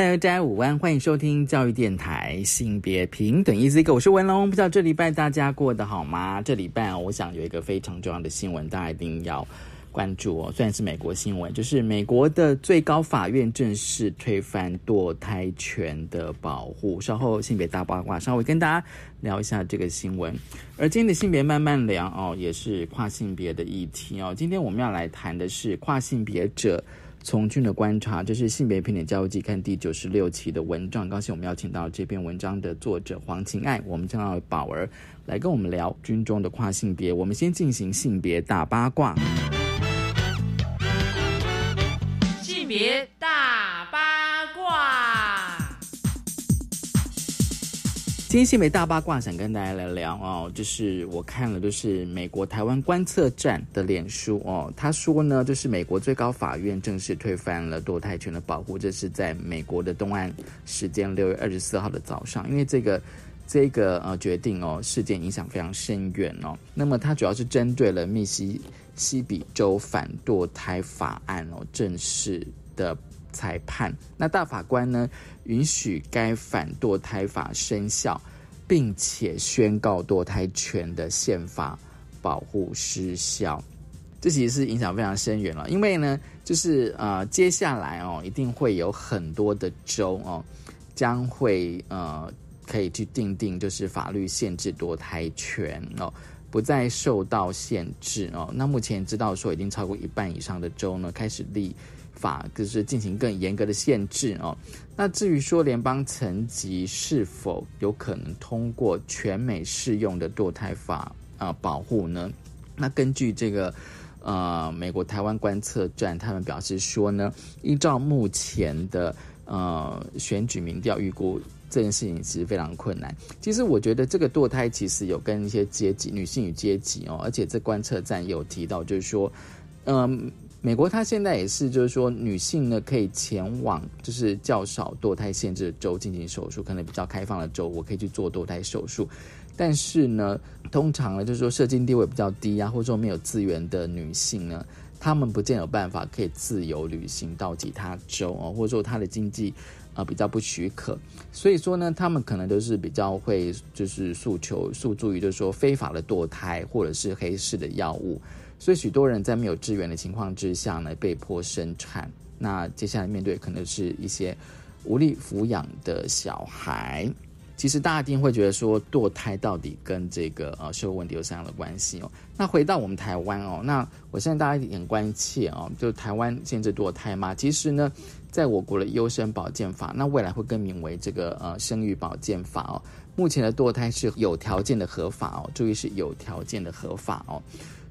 Hello，大家午安，欢迎收听教育电台性别平等 Easy。我是文龙，不知道这礼拜大家过得好吗？这礼拜我想有一个非常重要的新闻，大家一定要。关注哦，虽然是美国新闻，就是美国的最高法院正式推翻堕胎权的保护。稍后性别大八卦，稍微跟大家聊一下这个新闻。而今天的性别慢慢聊哦，也是跨性别的议题哦。今天我们要来谈的是跨性别者从军的观察，这是性别平等教育季看第九十六期的文章。高兴我们邀请到这篇文章的作者黄晴爱，我们将要宝儿来跟我们聊军中的跨性别。我们先进行性别大八卦。性别大今天新美大八卦想跟大家来聊哦，就是我看了，就是美国台湾观测站的脸书哦，他说呢，就是美国最高法院正式推翻了堕胎权的保护，这是在美国的东岸时间六月二十四号的早上，因为这个这个呃决定哦，事件影响非常深远哦，那么它主要是针对了密西。西比州反堕胎法案哦正式的裁判，那大法官呢允许该反堕胎法生效，并且宣告堕胎权的宪法保护失效。这其实是影响非常深远了，因为呢，就是呃接下来哦一定会有很多的州哦将会呃可以去定定就是法律限制堕胎权哦。不再受到限制哦。那目前知道说，已经超过一半以上的州呢，开始立法，就是进行更严格的限制哦。那至于说联邦层级是否有可能通过全美适用的堕胎法啊保护呢？那根据这个呃美国台湾观测站，他们表示说呢，依照目前的呃选举民调预估。这件事情其实非常困难。其实我觉得这个堕胎其实有跟一些阶级、女性与阶级哦，而且这观测站有提到，就是说，嗯，美国它现在也是，就是说女性呢可以前往就是较少堕胎限制的州进行手术，可能比较开放的州，我可以去做堕胎手术。但是呢，通常呢，就是说社经地位比较低啊，或者说没有资源的女性呢，她们不见有办法可以自由旅行到其他州哦，或者说她的经济。啊，比较不许可，所以说呢，她们可能都是比较会就是诉求诉诸于就是说非法的堕胎或者是黑市的药物，所以许多人在没有支援的情况之下呢，被迫生产。那接下来面对可能是一些无力抚养的小孩。其实大家一定会觉得说，堕胎到底跟这个呃社会问题有什么样的关系哦？那回到我们台湾哦，那我现在大家很关切哦，就台湾限制堕胎吗？其实呢。在我国的优生保健法，那未来会更名为这个呃生育保健法哦。目前的堕胎是有条件的合法哦，注意是有条件的合法哦。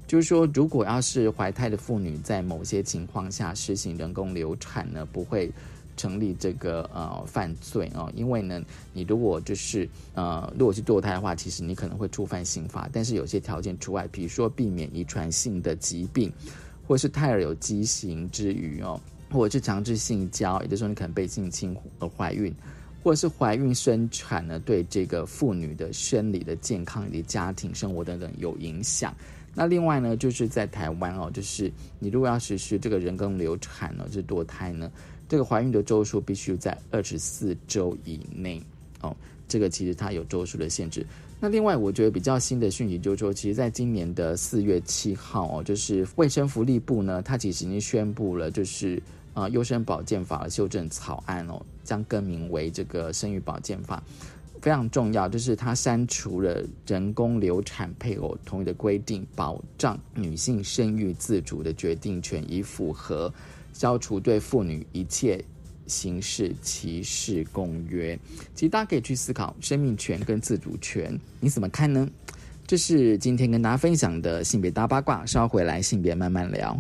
就是说，如果要是怀胎的妇女在某些情况下实行人工流产呢，不会成立这个呃犯罪哦。因为呢，你如果就是呃如果是堕胎的话，其实你可能会触犯刑法，但是有些条件除外，比如说避免遗传性的疾病，或是胎儿有畸形之余哦。或者是强制性交，也就是说你可能被性侵而怀孕，或者是怀孕生产呢，对这个妇女的生理的健康以及家庭生活等等有影响。那另外呢，就是在台湾哦，就是你如果要实施这个人工流产呢，就是堕胎呢，这个怀孕的周数必须在二十四周以内哦。这个其实它有周数的限制。那另外，我觉得比较新的讯息就是说，其实在今年的四月七号哦，就是卫生福利部呢，它其实已经宣布了，就是。啊，优生保健法的修正草案哦，将更名为这个生育保健法，非常重要，就是它删除了人工流产配偶同意的规定，保障女性生育自主的决定权，以符合消除对妇女一切形式歧视公约。其实大家可以去思考生命权跟自主权，你怎么看呢？这是今天跟大家分享的性别大八卦，稍回来性别慢慢聊。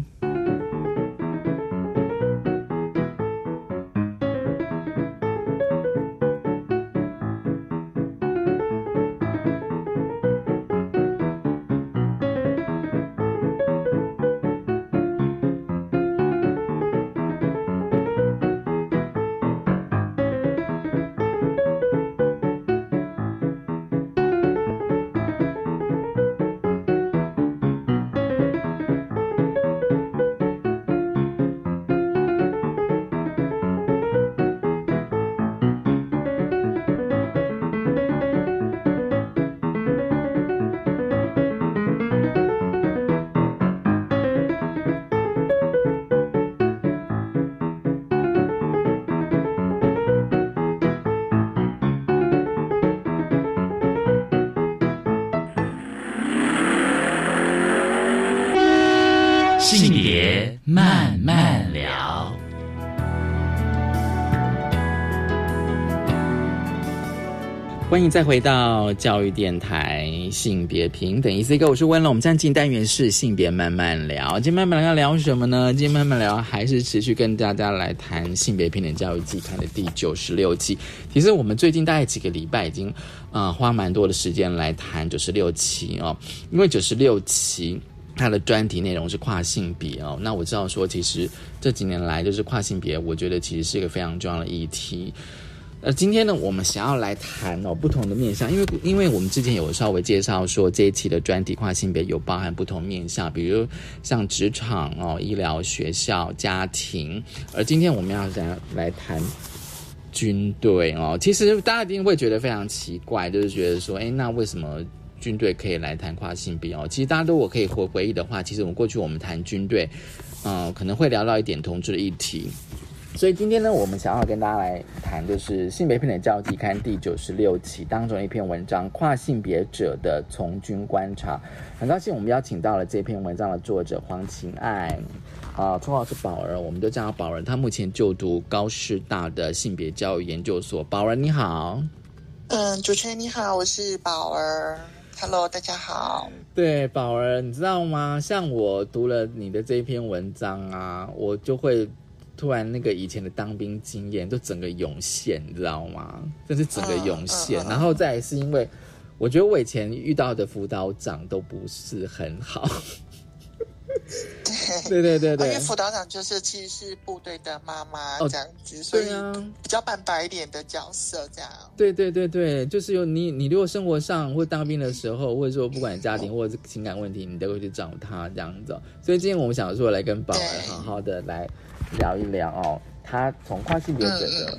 欢迎再回到教育电台性别平等。一 C 哥，我是温龙。我们现在进单元是性别慢慢聊。今天慢慢聊要聊什么呢？今天慢慢聊还是持续跟大家来谈性别平等教育季刊的第九十六期。其实我们最近大概几个礼拜已经啊、花蛮多的时间来谈九十六期哦，因为九十六期。它的专题内容是跨性别哦，那我知道说，其实这几年来就是跨性别，我觉得其实是一个非常重要的议题。呃，今天呢，我们想要来谈哦不同的面向，因为因为我们之前有稍微介绍说这一期的专题跨性别有包含不同面向，比如像职场哦、医疗、学校、家庭，而今天我们要想要来谈军队哦，其实大家一定会觉得非常奇怪，就是觉得说，哎，那为什么军队可以来谈跨性别哦？其实大家都我可以回回忆的话，其实我们过去我们谈军队，嗯、可能会聊到一点同志的议题。所以今天呢，我们想要跟大家来谈，就是《性别平等教育季刊》第九十六期当中一篇文章《跨性别者的从军观察》。很高兴我们邀请到了这篇文章的作者黄晴爱，啊，绰号是宝儿，我们都叫她宝儿。她目前就读高师大的性别教育研究所。宝儿你好，嗯，主持人你好，我是宝儿。Hello，大家好。对宝儿，你知道吗？像我读了你的这一篇文章啊，我就会突然那个以前的当兵经验就整个涌现，你知道吗？真是整个涌现。然后再来是因为我觉得我以前遇到的辅导长都不是很好。对。对对对因为，辅导长就是其实是部队的妈妈哦这样子，所以比较扮白脸的角色这样。对对对对，就是有你，你如果生活上或当兵的时候，或者说不管家庭或者是情感问题，你都会去找他这样子。哦、所以今天我们想说来跟宝儿好好的来聊一聊哦，他从跨性别者的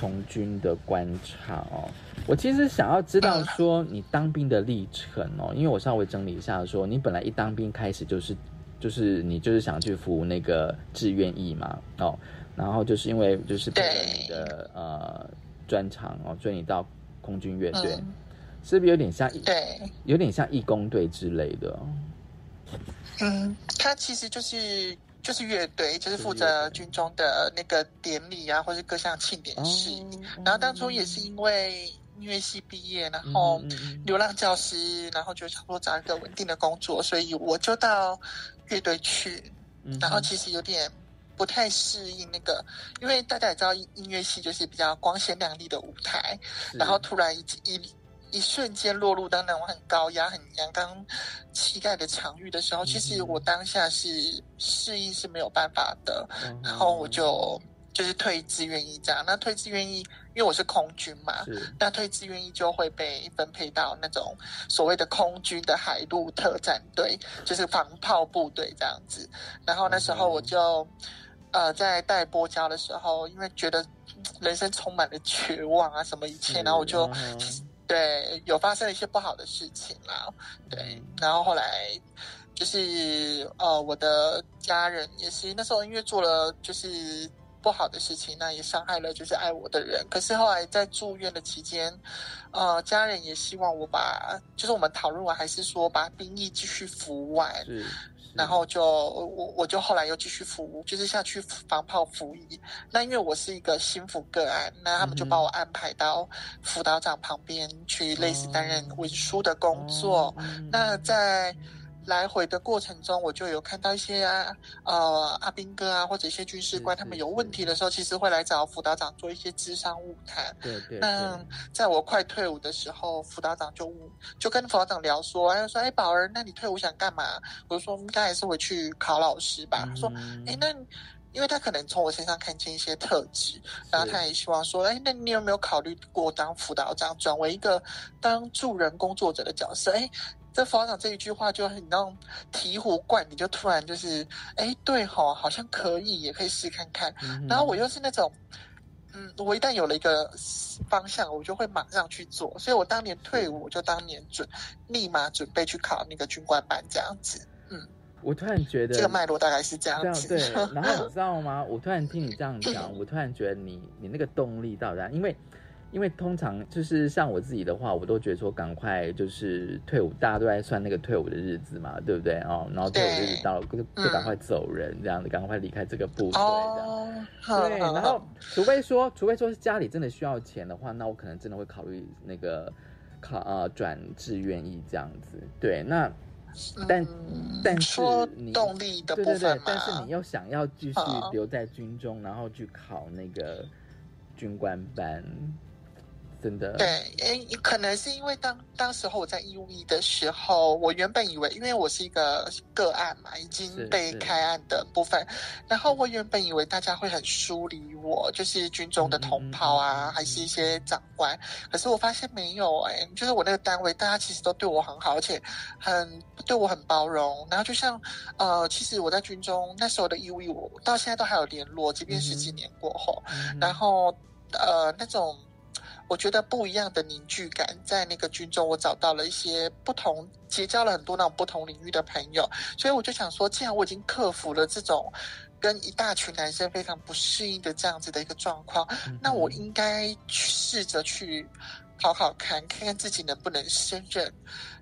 从军的观察哦。我其实想要知道说你当兵的历程哦，因为我稍微整理一下说，你本来一当兵开始就是就是你就是想去服那个志愿役嘛哦，然后就是因为就是配合你的呃专长哦，所以你到空军乐队，嗯是不是有点像对，有点像义工队之类的哦？嗯，他其实就是就是乐队，就是负责军中的那个典礼啊，或是各项庆典事宜。然后当初也是因为音乐系毕业，然后流浪教师，然后就差不多找一个稳定的工作，所以我就到乐队去。嗯然后其实有点不太适应那个，因为大家也知道音音乐系就是比较光鲜亮丽的舞台，然后突然一一一瞬间落入到那种很高压、很阳刚气概的场域的时候，其实我当下是适应是没有办法的，嗯然后我就就是退志愿役这样。那退志愿役，因为我是空军嘛，那退志愿役就会被分配到那种所谓的空军的海陆特战队，就是防炮部队这样子。然后那时候我就、呃在带波交的时候，因为觉得嗯人生充满了绝望啊什么一切，然后我就、嗯对有发生了一些不好的事情啦，对，然后后来就是呃我的家人也是那时候因为做了就是。不好的事情，那也伤害了就是爱我的人。可是后来在住院的期间，呃，家人也希望我把，就是我们讨论完，还是说把兵役继续服完，是，然后就我我就后来又继续服务，就是下去防炮服役。那因为我是一个心腹个案，那他们就把我安排到辅导长旁边去，类似担任文书的工作。嗯那在来回的过程中，我就有看到一些啊呃阿兵哥啊，或者一些军事官，他们有问题的时候，其实会来找辅导长做一些智商误谈。对对那，在我快退伍的时候，辅导长就就跟辅导长聊说，他就说：“哎，宝儿，那你退伍想干嘛？”我就说：“应该还是回去考老师吧。他说：“嗯哎，那因为他可能从我身上看见一些特质，然后他也希望说：哎，那你有没有考虑过当辅导长，转为一个当助人工作者的角色？哎。”这辅导长这一句话就很那种醍醐灌顶，就突然就是，哎，对吼，好像可以，也可以试看看。嗯然后我又是那种，嗯，我一旦有了一个方向，我就会马上去做。所以我当年退伍，我就当年准立马准备去考那个军官班，这样子。嗯我突然觉得这个脉络大概是这这样样子。对，然后你知道吗？我突然听你这样讲，我突然觉得你你那个动力到底，因为因为通常就是像我自己的话，我都觉得说赶快就是退伍，大家都在算那个退伍的日子嘛，对不对哦？然后退伍日子到了，就就赶快走人，这样子，赶快离开这个部队，这样。对，然后除非说，除非说是家里真的需要钱的话，那我可能真的会考虑那个考呃转志愿意这样子。对，那但但是你动力的对对对，但是你又想要继续留在军中，然后去考那个军官班。真的。对，诶，可能是因为当当时候我在义务役的时候，我原本以为，因为我是一个个案嘛，已经被开案的部分，然后我原本以为大家会很疏离我，就是军中的同袍啊，还是一些长官，可是我发现没有，哎，就是我那个单位，大家其实都对我很好，而且很对我很包容。然后就像呃，其实我在军中那时候的义务役，我到现在都还有联络，即便十几年过后，然后呃那种。我觉得不一样的凝聚感，在那个军中，我找到了一些不同，结交了很多那种不同领域的朋友，所以我就想说，既然我已经克服了这种跟一大群男生非常不适应的这样子的一个状况，那我应该试着去好好看，看看自己能不能胜任。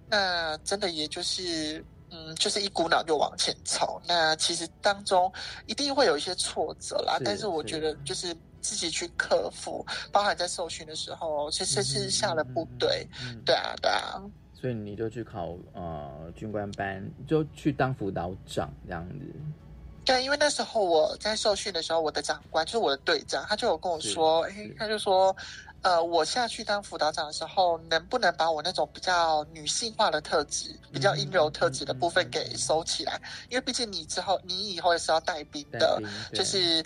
那真的也就是，嗯，就是一股脑就往前冲。那其实当中一定会有一些挫折啦，但是我觉得就是。自己去克服，包含在受训的时候，其实是下了部队，对啊，对啊。所以你就去考呃军官班，就去当辅导长这样子。对，因为那时候我在受训的时候，我的长官就是我的队长，他就有跟我说，哎，他就说，呃，我下去当辅导长的时候，能不能把我那种比较女性化的特质、比较阴柔特质的部分给收起来？因为毕竟你之后，你以后也是要带兵的，就是。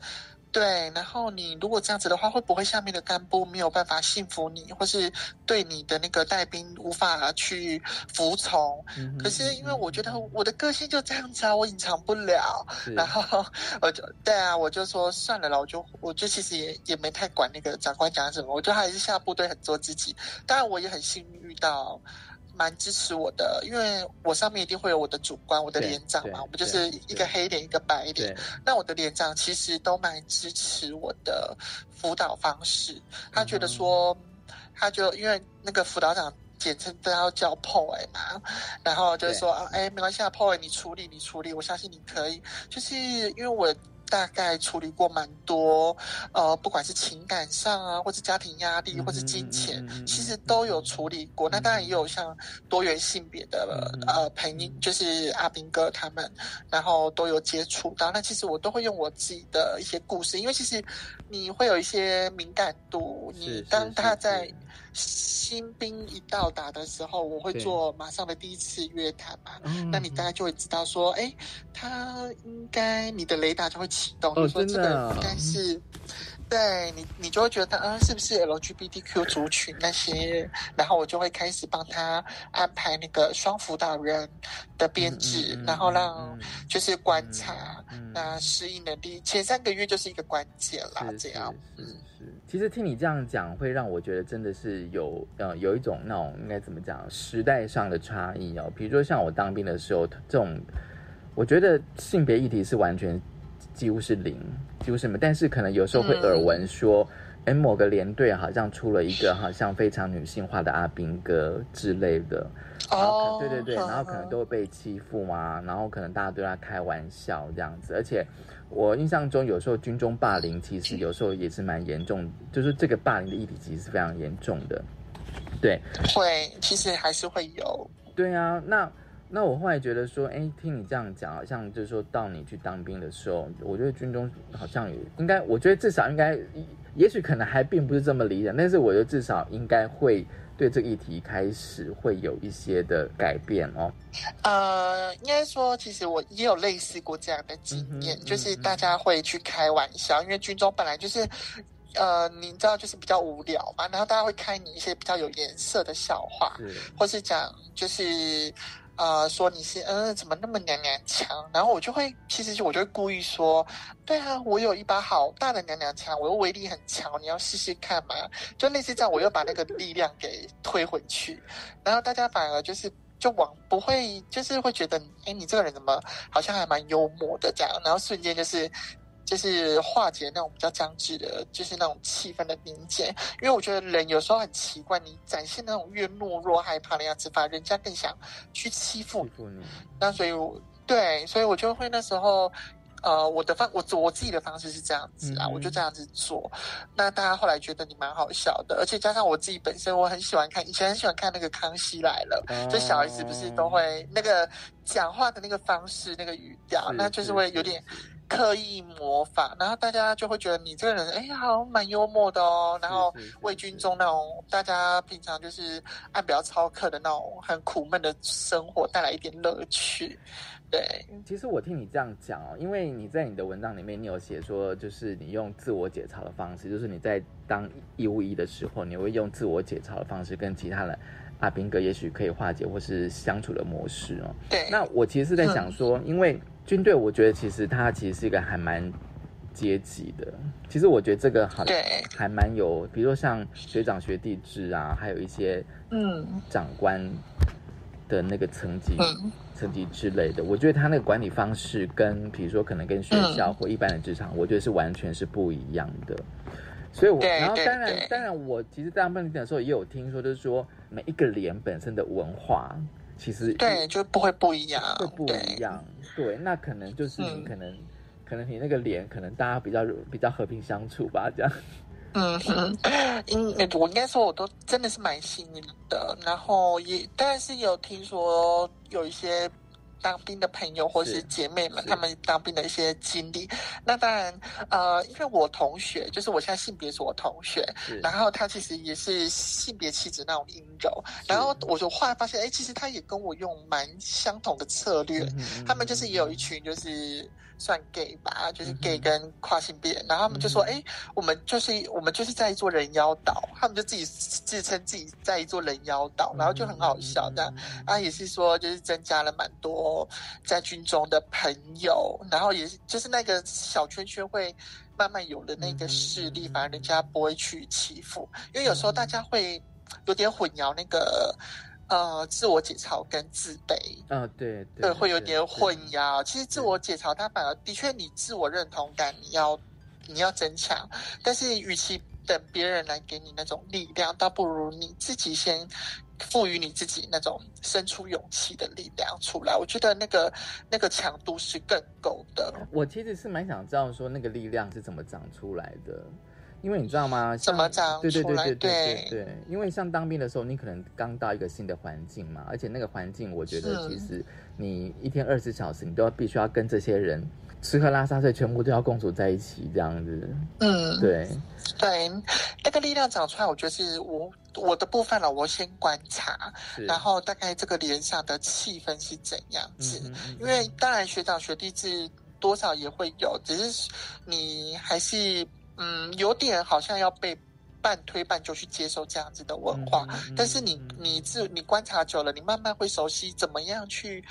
对，然后你如果这样子的话，会不会下面的干部没有办法信服你，或是对你的那个带兵无法去服从？可是因为我觉得我的个性就这样子啊，我隐藏不了。然后我就对啊，我就说算了啦，我就我就其实也也没太管那个长官讲什么，我就还是下部队很做自己。当然我也很幸运遇到。蛮支持我的，因为我上面一定会有我的主官、我的连长嘛，我们就是一个黑脸一个白脸。那我的连长其实都蛮支持我的辅导方式，他觉得说，他就因为那个辅导长简称都要叫 POY 嘛，然后就是说啊，哎，没关系啊，POY 你处理你处理，我相信你可以，就是因为我。大概处理过蛮多，呃，不管是情感上啊，或者家庭压力，或是金钱，其实都有处理过。那当然也有像多元性别的呃朋友，就是阿斌哥他们，然后都有接触到。那其实我都会用我自己的一些故事，因为其实你会有一些敏感度，你当他在。新兵一到达的时候，我会做马上的第一次约谈嘛，那你大概就会知道说，哎，他应该你的雷达就会启动，就说这个应该是。对你，你就会觉得，嗯，是不是 LGBTQ 族群那些？然后我就会开始帮他安排那个双辅导人的编制，然后让就是观察，那适应能力前三个月就是一个关键啦。这样，嗯，是。其实听你这样讲，会让我觉得真的是有，呃，有一种那种应该怎么讲，时代上的差异哦。比如说像我当兵的时候，这种，我觉得性别议题是完全。几乎是零，几乎是没？但是可能有时候会耳闻说，哎，某个连队好像出了一个好像非常女性化的阿兵哥之类的。哦，对对对，然后可能都会被欺负嘛，然后可能大家对他开玩笑这样子。而且我印象中，有时候军中霸凌其实有时候也是蛮严重，就是这个霸凌的议题其实是非常严重的。对，会，其实还是会有。对啊，那。那我后来觉得说，哎，听你这样讲，好像就是说到你去当兵的时候，我觉得军中好像也应该，我觉得至少应该，也许可能还并不是这么理想，但是我觉得至少应该会对这个议题开始会有一些的改变哦。呃，应该说，其实我也有类似过这样的经验，就是大家会去开玩笑，因为军中本来就是，呃，你知道，就是比较无聊嘛，然后大家会开你一些比较有颜色的笑话，或是讲就是。呃，说你是嗯，怎么那么娘娘腔？然后我就会，其实我就会故意说，对啊，我有一把好大的娘娘腔，我又威力很强，你要试试看嘛？就类似这样，我又把那个力量给推回去，然后大家反而就是就往不会，就是会觉得，哎，你这个人怎么好像还蛮幽默的这样？然后瞬间就是就是化解那种比较僵滞的，就是那种气氛的凝结。因为我觉得人有时候很奇怪，你展现那种越懦弱、害怕的样子，反而人家更想去欺负你，那所以我，对，所以我就会那时候，呃，我的方，我我自己的方式是这样子啊，我就这样子做。那大家后来觉得你蛮好笑的，而且加上我自己本身我很喜欢看，以前很喜欢看那个《康熙来了》哦就小 S 不是都会那个讲话的那个方式、那个语调，是那就是会有点刻意模仿，然后大家就会觉得你这个人，哎呀，好像蛮幽默的哦。然后为军中那种大家平常就是按表操课的那种很苦闷的生活带来一点乐趣。对，其实我听你这样讲哦，因为你在你的文章里面，你有写说，就是你用自我解嘲的方式，就是你在当义务一的时候，你会用自我解嘲的方式跟其他人阿兵哥也许可以化解或是相处的模式哦。对，那我其实是在想说，因为军队，我觉得其实它其实是一个还蛮阶级的。其实我觉得这个好对，还蛮有，比如说像学长学弟制啊，还有一些嗯长官的那个层级。嗯层级之类的，我觉得他那个管理方式跟，比如说可能跟学校嗯或一般的职场，我觉得是完全是不一样的。所以我，然后当然，当然，我其实在当兵的时候也有听说，就是说每一个连本身的文化其实对，就不会不一样，会不一样。对，那可能就是你嗯可能、可能你那个脸可能大家比较比较和平相处吧，这样。嗯哼，应我应该说，我都真的是蛮幸运的。然后也，但是有听说有一些当兵的朋友或是是姐妹们，是他们当兵的一些经历。那当然，呃，因为我同学，就是我现在性别是我同学，然后他其实也是性别气质那种阴柔，然后我就后来发现，哎，其实他也跟我用蛮相同的策略。他们就是也有一群就是算 gay 吧，就是 gay 跟跨性别，然后他们就说，哎、我们就是我们就是在一座人妖岛，他们就自己自称自己在一座人妖岛，然后就很好笑这样。嗯。啊，也是说就是增加了蛮多在军中的朋友，然后也是就是那个小圈圈会慢慢有了那个势力，反而人家不会去欺负，因为有时候大家会有点混淆那个呃自我解嘲跟自卑。嗯，对对，会有点混对淆。其实自我解嘲，它反而的确，你自我认同感你要你要增强，但是与其等别人来给你那种力量，倒不如你自己先赋予你自己那种生出勇气的力量出来。我觉得那个那个强度是更够的。我其实是蛮想知道说那个力量是怎么长出来的，因为你知道吗？怎么长对对对对对对对对，因为像当兵的时候，你可能刚到一个新的环境嘛，而且那个环境，我觉得其实你一天二十四小时，你都要必须要跟这些人吃喝拉撒睡全部都要共处在一起，这样子。嗯，对，对，那个力量长出来，我觉得是我我的部分了。我先观察，然后大概这个连上的气氛是怎样子。嗯哼嗯因为当然学长学弟制多少也会有，只是你还是嗯有点好像要被半推半就去接受这样子的文化。但是你你自你观察久了，你慢慢会熟悉怎么样去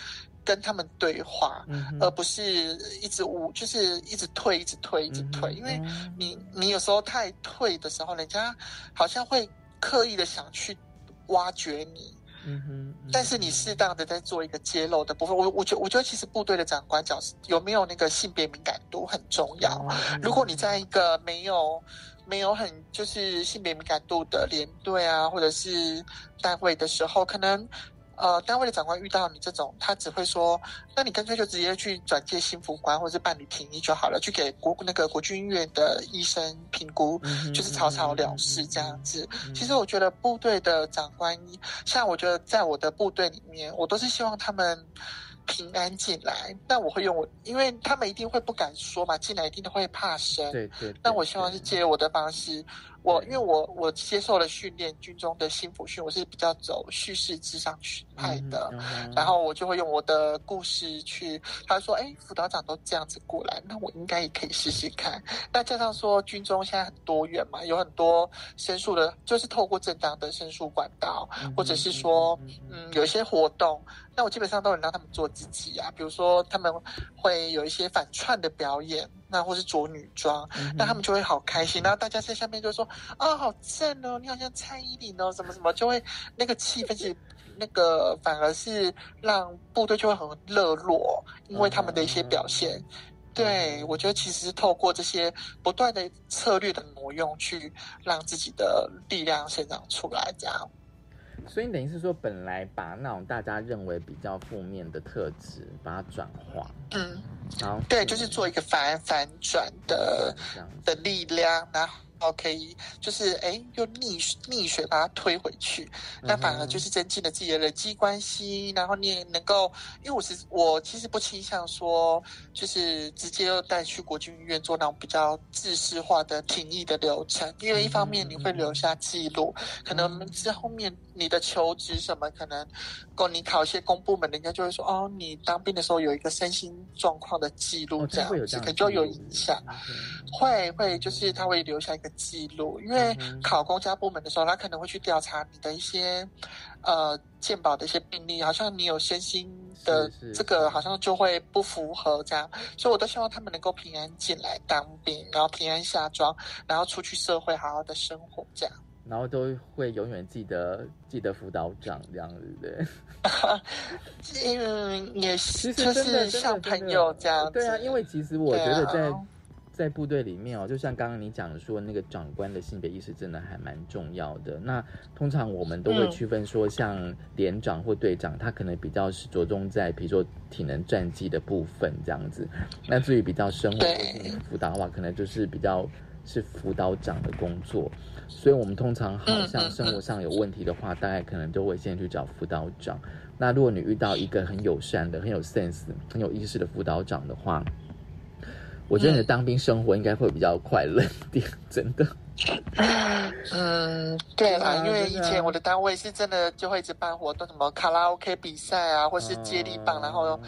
跟他们对话，而不是一直无就是一直退一直退一直退，因为嗯你你有时候太退的时候，人家好像会刻意的想去挖掘你。嗯哼，但是你适当的在做一个揭露的部分，我我觉我觉得其实部队的长官角色有没有那个性别敏感度很重要。哦如果你在一个没有没有很就是性别敏感度的连队啊，或者是单位的时候，可能呃单位的长官遇到你这种，他只会说，那你干脆就直接去转介心服官或者是办理庭医就好了，去给国那个国军医院的医生评估，就是草草了事这样子。嗯其实我觉得部队的长官，像我觉得在我的部队里面，我都是希望他们平安进来。那我会用我，因为他们一定会不敢说嘛，进来一定都会怕生。对对，那对我希望是借我的方式，我因为我我接受了训练，军中的心辅训，我是比较走叙事之上去派的。然后我就会用我的故事去，他说：“哎，辅导长都这样子过来，那我应该也可以试试看。”那加上说，军中现在很多元嘛，有很多申诉的，就是透过正当的申诉管道，或者是说，嗯，有一些活动，那我基本上都能让他们做自己啊。比如说，他们会有一些反串的表演，那或是着女装，嗯那他们就会好开心。然后大家在下面就说：“啊，好赞哦，你好像蔡依林哦，什么什么，就会那个气氛是。”那个反而是让部队就会很热络，因为他们的一些表现。对，我觉得其实是透过这些不断的策略的挪用，去让自己的力量生长出来，这样。所以等于是说，本来把那种大家认为比较负面的特质，把它转化，嗯，然后对，就是做一个反反转的的力量，然后可以就是哎，又逆逆水把它推回去，那反而就是增进了自己的人际关系，然后你也能够，因为我是我其实不倾向说，就是直接又带去国军医院做那种比较制式化的停医的流程，因为一方面你会留下记录，可能之后面你的求职什么，可能公你考一些公部门，人家就会说哦，你当兵的时候有一个身心状况的记录，哦这样这能就有影响。嗯会会，就是他会留下一个记录，因为考公家部门的时候，他可能会去调查你的一些呃健保的一些病例，好像你有身心的这个，好像就会不符合这样，所以我都希望他们能够平安进来当兵，然后平安下庄，然后出去社会好好的生活这样。然后都会永远记得记得辅导长这样子对。嗯，也其是，就是像朋友这样子。对啊，因为其实我觉得在、啊在部队里面哦，就像刚刚你讲的说，那个长官的性别意识真的还蛮重要的。那通常我们都会嗯区分说，像连长或队长，他可能比较是着重在比如说体能战绩的部分这样子。那至于比较生活辅导的话，可能就是比较是辅导长的工作。所以我们通常好像生活上有问题的话，大概可能就会先去找辅导长。那如果你遇到一个很友善的、很有 sense、很有意识的辅导长的话，我觉得你的嗯当兵生活应该会比较快乐一点，真的。嗯，对啦，因为以前我的单位是真的就会一直办活动，什么卡拉 OK 比赛啊，或是接力棒，然后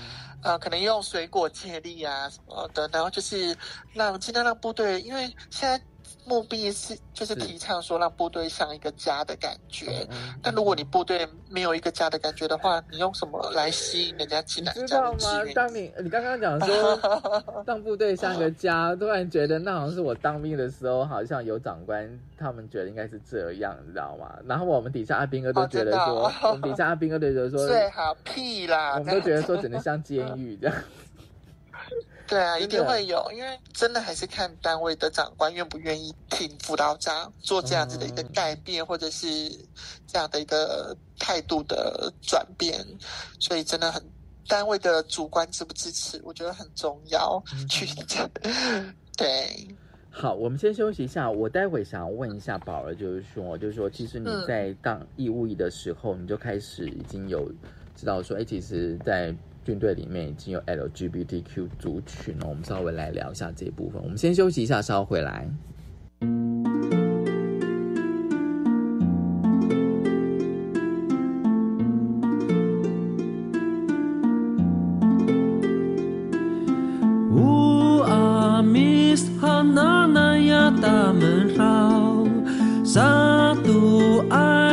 呃，可能用水果接力啊什么的，然后就是让尽量让部队，因为现在目的是就是是提倡说让部队像一个家的感觉。嗯但如果你部队没有一个家的感觉的话，你用什么来吸引人家进来知道吗？当你你刚刚讲说 当部队像一个家，突然觉得那好像是我当兵的时候，好像有长官他们觉得应该是这样，你知道吗？然后我们底下阿兵哥都觉得说，哦哦我们底下阿兵哥都觉得说，最好屁啦！我们都觉得说只能像监狱这样。对啊，一定会有，因为真的还是看单位的长官愿不愿意听辅导长做这样子的一个嗯改变，或者是这样的一个态度的转变，所以真的很单位的主观支不支持，我觉得很重要。嗯去对，好，我们先休息一下。我待会想要问一下宝儿，就是说，就是说，其实你嗯在当义务役的时候，你就开始已经有知道说，哎，其实，在军队里面已经有 LGBTQ 族群了。我们稍微来聊一下这部分。我们先休息一下，稍后回来。U amis hanana ya ta menrao Satu ai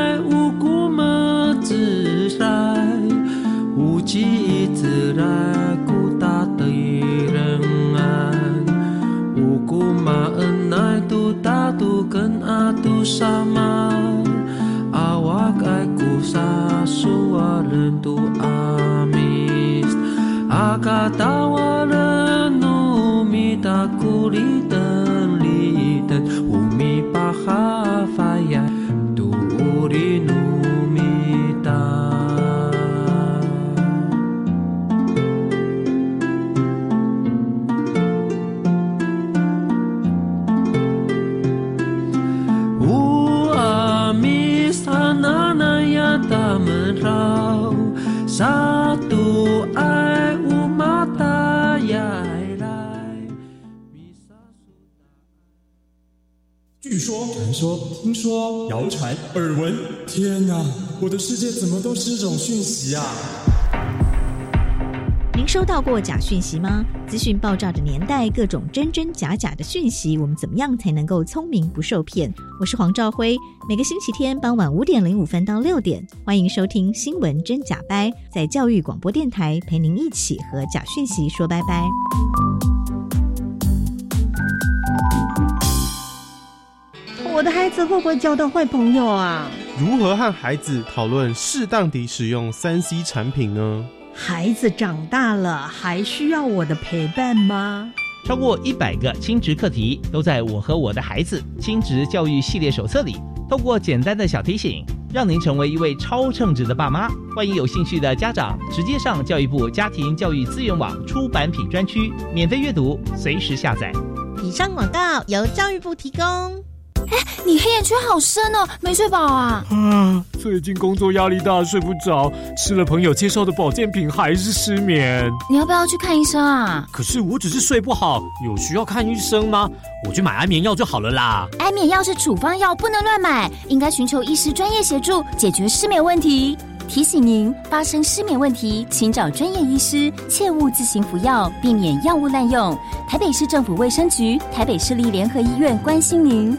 世界怎么都是这种讯息啊！您收到过假讯息吗？资讯爆炸的年代，各种真真假假的讯息，我们怎么样才能够聪明不受骗？我是黄兆辉，每个星期天傍晚五点零五分到六点，欢迎收听《新闻真假掰》，在教育广播电台陪您一起和假讯息说拜拜。我的孩子会不会交到坏朋友啊？如何和孩子讨论适当地使用三 C 产品呢？孩子长大了，还需要我的陪伴吗？超过一百个亲职课题都在我和我的孩子亲职教育系列手册里。透过简单的小提醒，让您成为一位超称职的爸妈。欢迎有兴趣的家长直接上教育部家庭教育资源网出版品专区免费阅读，随时下载。以上广告由教育部提供。哎，你黑眼圈好深哦，没睡饱啊？啊，最近工作压力大，睡不着，吃了朋友介绍的保健品还是失眠。你要不要去看医生啊？可是我只是睡不好，有需要看医生吗？我去买安眠药就好了啦。安眠药是处方药，不能乱买，应该寻求医师专业协助解决失眠问题。提醒您，发生失眠问题，请找专业医师，切勿自行服药，避免药物滥用。台北市政府卫生局、台北市立联合医院关心您。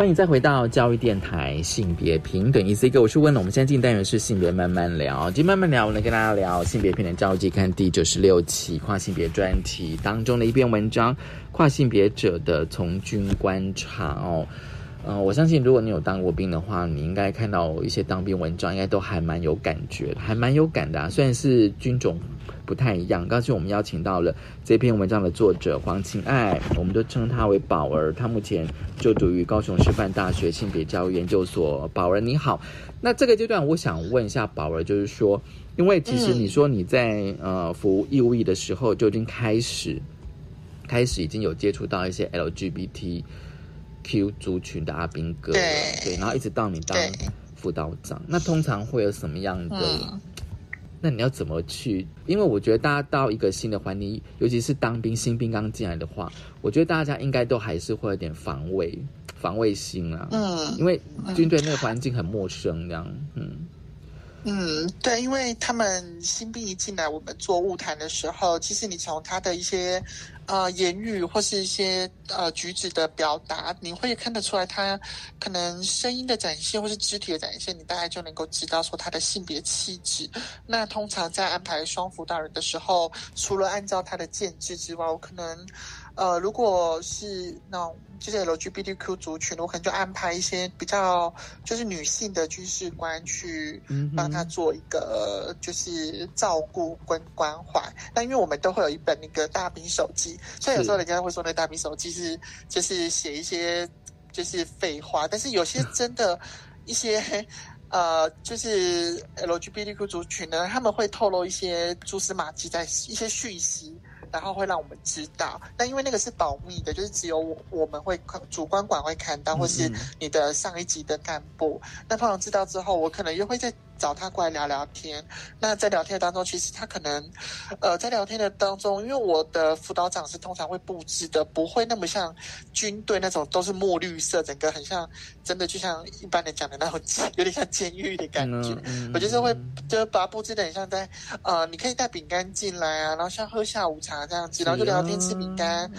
欢迎再回到教育电台性别平等，一 C 哥，我是温了。我们现在进单元是性别慢慢聊，今天慢慢聊，我来跟大家聊性别平等教育季刊第九十六期跨性别专题当中的一篇文章《跨性别者的从军观察》哦。呃，我相信如果你有当过兵的话，你应该看到一些当兵文章，应该都还蛮有感觉，还蛮有感的、啊。虽然是军种不太一样，刚才我们邀请到了这篇文章的作者黄晴爱，我们都称她为宝儿，她目前就读于高雄师范大学性别教育研究所。宝儿你好，那这个阶段我想问一下宝儿，就是说，因为其实你说你在、呃服义务役的时候就已经开始，开始已经有接触到一些 LGBT。Q 族群的阿兵哥，对然后一直到你当辅导长，那通常会有什么样的？嗯那你要怎么去？因为我觉得大家到一个新的环境，尤其是当兵新兵刚进来的话，我觉得大家应该都还是会有点防卫、防卫心啊。嗯因为军队那个环境很陌生，这样，嗯。嗯，对，因为他们新兵一进来，我们做物谈的时候，其实你从他的一些啊言语或是一些呃举止的表达，你会看得出来他可能声音的展现或是肢体的展现，你大概就能够知道说他的性别气质。那通常在安排双辅导人的时候，除了按照他的建制之外，我可能呃如果是那种。就是 LGBTQ 族群，我可能就安排一些比较就是女性的军事官去帮他做一个就是照顾跟关怀。那因为我们都会有一本那个大兵手记，所以有时候人家会说那大兵手记是就是写一些就是废话，但是有些 真的一些。呃，就是 LGBTQ 族群呢，他们会透露一些蛛丝马迹，在一些讯息，然后会让我们知道。那因为那个是保密的，就是只有我我们会主观管会看到，或是你的上一级的干部。那通常知道之后，我可能又会再找他过来聊聊天。那在聊天当中，其实他可能，呃，在聊天的当中，因为我的辅导长是通常会布置的，不会那么像军队那种都是墨绿色，整个很像真的就像一般人讲的那种，有点像监狱的感觉。我就是会就把它布置的很像在呃，你可以带饼干进来啊，然后像喝下午茶这样子，然后就聊天吃饼干，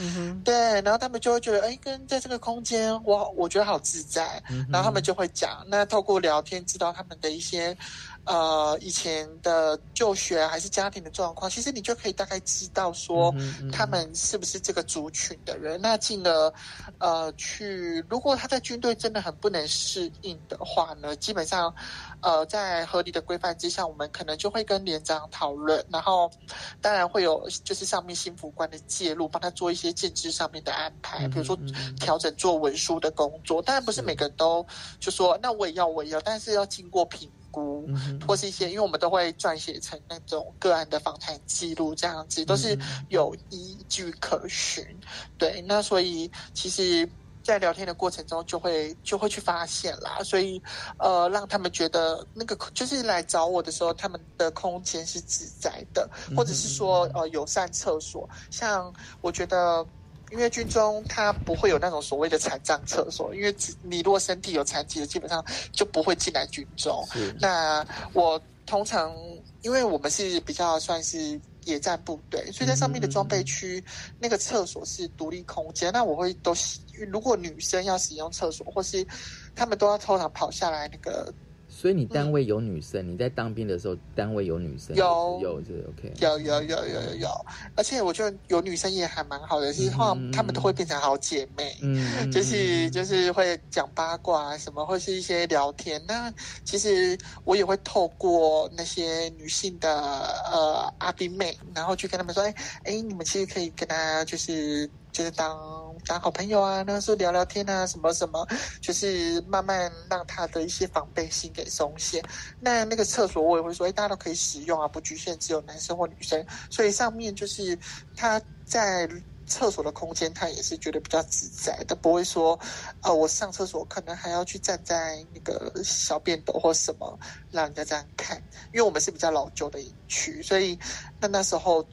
对，然后他们就会觉得哎，跟在这个空间，我我觉得好自在，然后他们就会讲，那透过聊天知道他们的一些。呃，以前的就学还是家庭的状况，其实你就可以大概知道说他们是不是这个族群的人。那进了呃去，如果他在军队真的很不能适应的话呢，基本上呃在合理的规范之下，我们可能就会跟连长讨论，然后当然会有就是上面新服官的介入，帮他做一些建制上面的安排，比如说调整做文书的工作。当然不是每个人都就说那我也要我也要，但是要经过评。估，嗯或是一些，因为我们都会撰写成那种个案的访谈记录，这样子都是有依据可循。对，那所以其实。在聊天的过程中，就会就会去发现啦，所以呃，让他们觉得那个就是来找我的时候，他们的空间是自在的，或者是说呃友善厕所。像我觉得，因为军中它不会有那种所谓的残障厕所，因为你如果身体有残疾的，基本上就不会进来军中。那我通常因为我们是比较算是。野战部队，所以在上面的装备区，那个厕所是独立空间。那我会都，如果女生要使用厕所，或是他们都要通常跑下来那个。所以你单位有女生？你在当兵的时候，单位有女生？有有就 OK？有有有有有有，而且我觉得有女生也还蛮好的，是话她们都会变成好姐妹，嗯，就是就是会讲八卦什么，或是一些聊天。那其实我也会透过那些女性的呃阿兵妹，然后去跟他们说，哎哎，你们其实可以跟他就是。就是当当好朋友啊，那时候聊聊天啊，什么什么，就是慢慢让他的一些防备心给松懈。那那个厕所我也会说，哎，大家都可以使用啊，不局限只有男生或女生。所以上面就是他在厕所的空间，他也是觉得比较自在他，不会说，呃，我上厕所可能还要去站在那个小便斗或什么，让人家这样看。因为我们是比较老旧的营区，所以那那时候。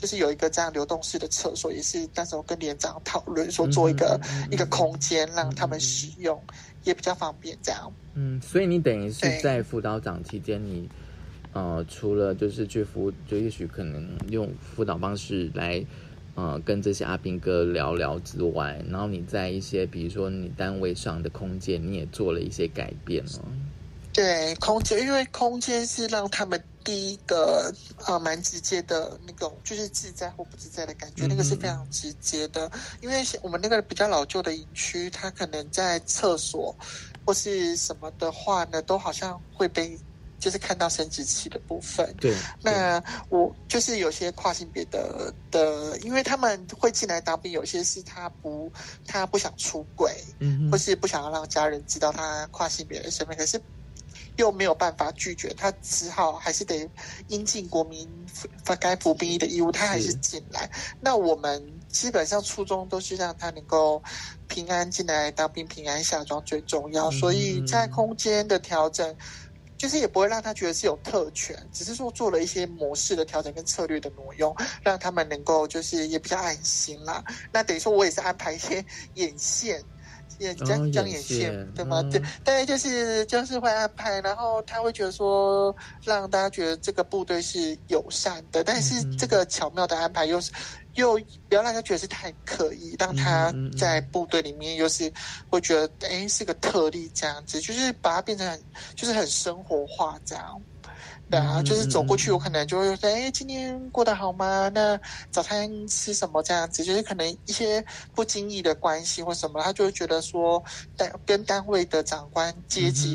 就是有一个这样流动式的厕所，也是那时候跟连长讨论说做一个一个空间让他们使用，也比较方便这样。嗯，所以你等于是在辅导长期间，你呃除了就是去辅，就也许可能用辅导方式来呃跟这些阿兵哥聊聊之外，然后你在一些比如说你单位上的空间，你也做了一些改变哦。对，空间，因为空间是让他们。第一个啊，蛮直接的那种，就是自在或不自在的感觉，那个是非常直接的。因为我们那个比较老旧的营区，它可能在厕所或是什么的话呢，都好像会被就是看到生殖器的部分。对，那我就是有些跨性别的的，因为他们会进来当兵，有些是他不他不想出轨，嗯，或是不想要让家人知道他跨性别的身份，可是。又没有办法拒绝，他只好还是得应尽国民该服兵役的义务，他还是进来。那我们基本上初衷都是让他能够平安进来当兵，平安下装最重要。所以在空间的调整，就是也不会让他觉得是有特权，只是说做了一些模式的调整跟策略的挪用，让他们能够就是也比较安心啦。那等于说我也是安排一些 眼线。也将将眼线对吗？对，大概就是就是会安排，然后他会觉得说，让大家觉得这个部队是友善的，但是这个巧妙的安排又是又不要让他觉得是太刻意，让他在部队里面又是会觉得哎是个特例这样子，就是把它变成很就是很生活化这样。对啊，就是走过去，我可能就会说：“哎，今天过得好吗？那早餐吃什么？”这样子，就是可能一些不经意的关系或什么，他就会觉得说，单跟单位的长官阶级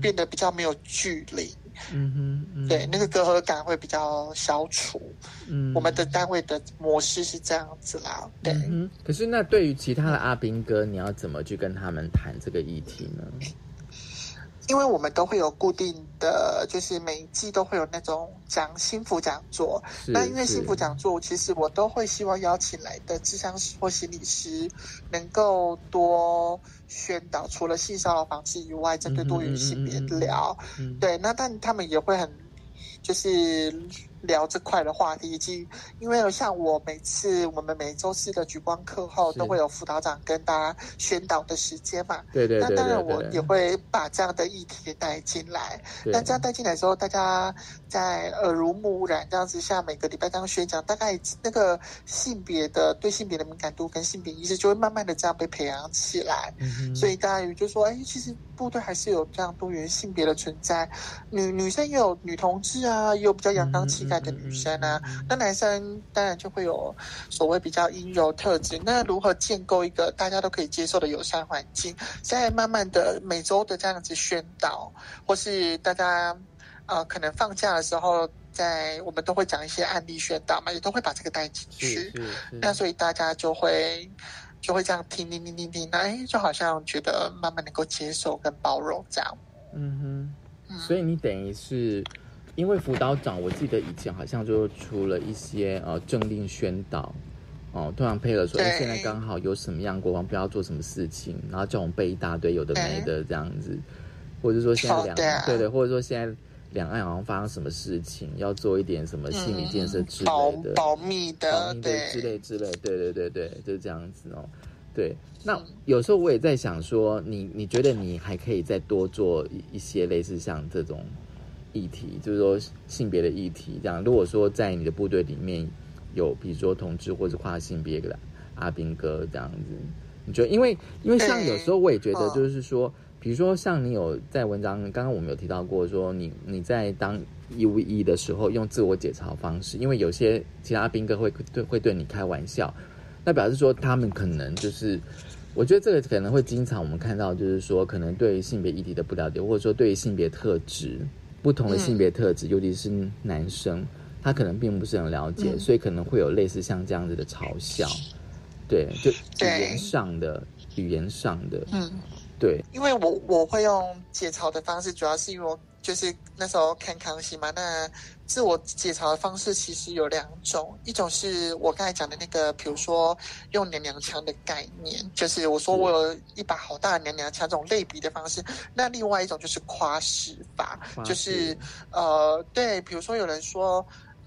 变得比较没有距离。嗯哼，对，那个隔阂感会比较消除。嗯，我们的单位的模式是这样子啦。对，可是那对于其他的阿兵哥，你要怎么去跟他们谈这个议题呢？因为我们都会有固定的就是每一季都会有那种讲幸福讲座，那因为幸福讲座，其实我都会希望邀请来的智商师或心理师能够多宣导，除了性骚扰防治以外，针对多元性别聊，对，那但他们也会很就是。聊这块的话题，以及因为像我每次我们每周四的举光课后，都会有辅导长跟大家宣导的时间嘛。对对对。那当然我也会把这样的议题带进来。那这样带进来之后，大家在耳濡目染这样子下，每个礼拜这样宣讲，大概那个性别的对性别的敏感度跟性别意识就会慢慢的这样被培养起来。嗯所以大家就说，哎，其实部队还是有这样多元性别的存在，女女生也有女同志啊，也有比较阳刚气概。的女生啊，那男生当然就会有所谓比较阴柔特质。那如何建构一个大家都可以接受的友善环境？在慢慢的每周的这样子宣导，或是大家呃可能放假的时候，在我们都会讲一些案例宣导嘛，也都会把这个带进去。那所以大家就会就会这样听听听听听，那哎，就好像觉得慢慢能够接受跟包容这样。嗯哼。所以你等于是，因为辅导长，我记得以前好像就出了一些呃政令宣导，哦，突然配合说，哎，现在刚好有什么样国王不要做什么事情，然后叫我们背一大堆有的没的这样子，或者说现在两对对，或者说现在两岸好像发生什么事情，要做一点什么心理建设之保类的，保密的保密的之类之类，对对对对，就是这样子哦。对，那嗯。有时候我也在想说，你你觉得你还可以再多做一一些类似像这种议题，就是说性别的议题这样。如果说在你的部队里面有，比如说同志或者跨性别的阿兵哥这样子，你觉得？因为因为像有时候我也觉得，嗯就是说，比如说像你有在文章，刚刚我们有提到过，说你你在当义务役的时候用自我解嘲方式，因为有些其他兵哥会对会对你开玩笑，那表示说他们可能就是。我觉得这个可能会经常我们看到，就是说可能对于性别议题的不了解，或者说对于性别特质不同的性别特质，尤其是男生，他可能并不是很了解，嗯。所以可能会有类似像这样子的嘲笑，对，就语言上的语言上的，嗯，对，因为我我会用解嘲的方式，主要是因为我就是那时候看康熙嘛，那自我解嘲的方式其实有两种，一种是我刚才讲的那个，比如说用娘娘腔的概念，就是我说我有一把好大的娘娘腔这种类比的方式，那另外一种就是夸饰法，就是呃，对，比如说有人说。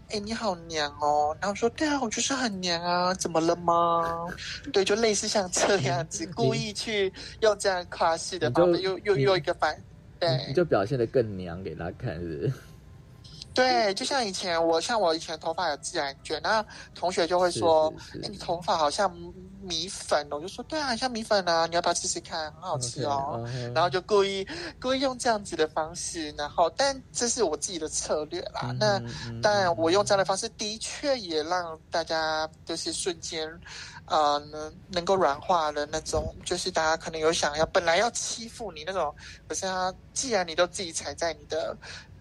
哎，你好娘哦！然后说，对啊，我就是很娘啊，怎么了吗？对，就类似像这样子，故意去用这样夸饰的方式，又又你又一个反，对，你就表现的更娘给他看，是不是？对，就像以前我，像我以前头发有自然卷，那同学就会说：“是是哎，你头发好像米粉哦。”我就说：“对啊，很像米粉啊，你要不要试试看？很好吃哦。然后就故意故意用这样子的方式，然后但这是我自己的策略啦。嗯那当然，我用这样的方式的确也让大家就是瞬间。呃，能能够软化的那种，就是大家可能有想要本来要欺负你那种，可是他既然你都自己踩在你的，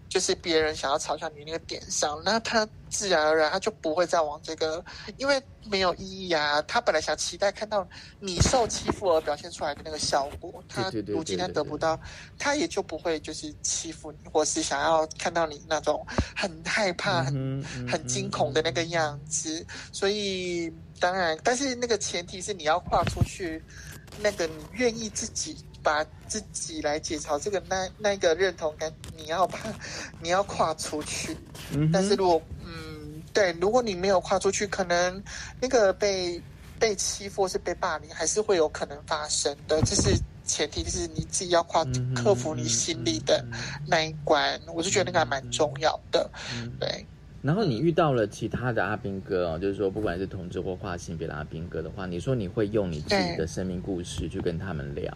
就是别人想要嘲笑你那个点上，那他自然而然他就不会再往这个，因为没有意义啊。他本来想期待看到你受欺负而表现出来的那个效果，他如今他得不到，他也就不会就是欺负你，或是想要看到你那种很害怕、很很惊恐的那个样子。所以当然，但是那个前提是你要跨出去，那个你愿意自己把自己来解嘲这个那那个认同感，你要把 你要跨出去。嗯但是如果嗯，对，如果你没有跨出去，可能那个被被欺负或是被霸凌，还是会有可能发生的。这是前提，就是你自己要跨克服你心里的那一关。我是觉得那个还蛮重要的。嗯对，然后你遇到了其他的阿兵哥哦，就是说不管是同志或跨性别的阿兵哥的话，你说你会用你自己的生命故事去跟他们聊，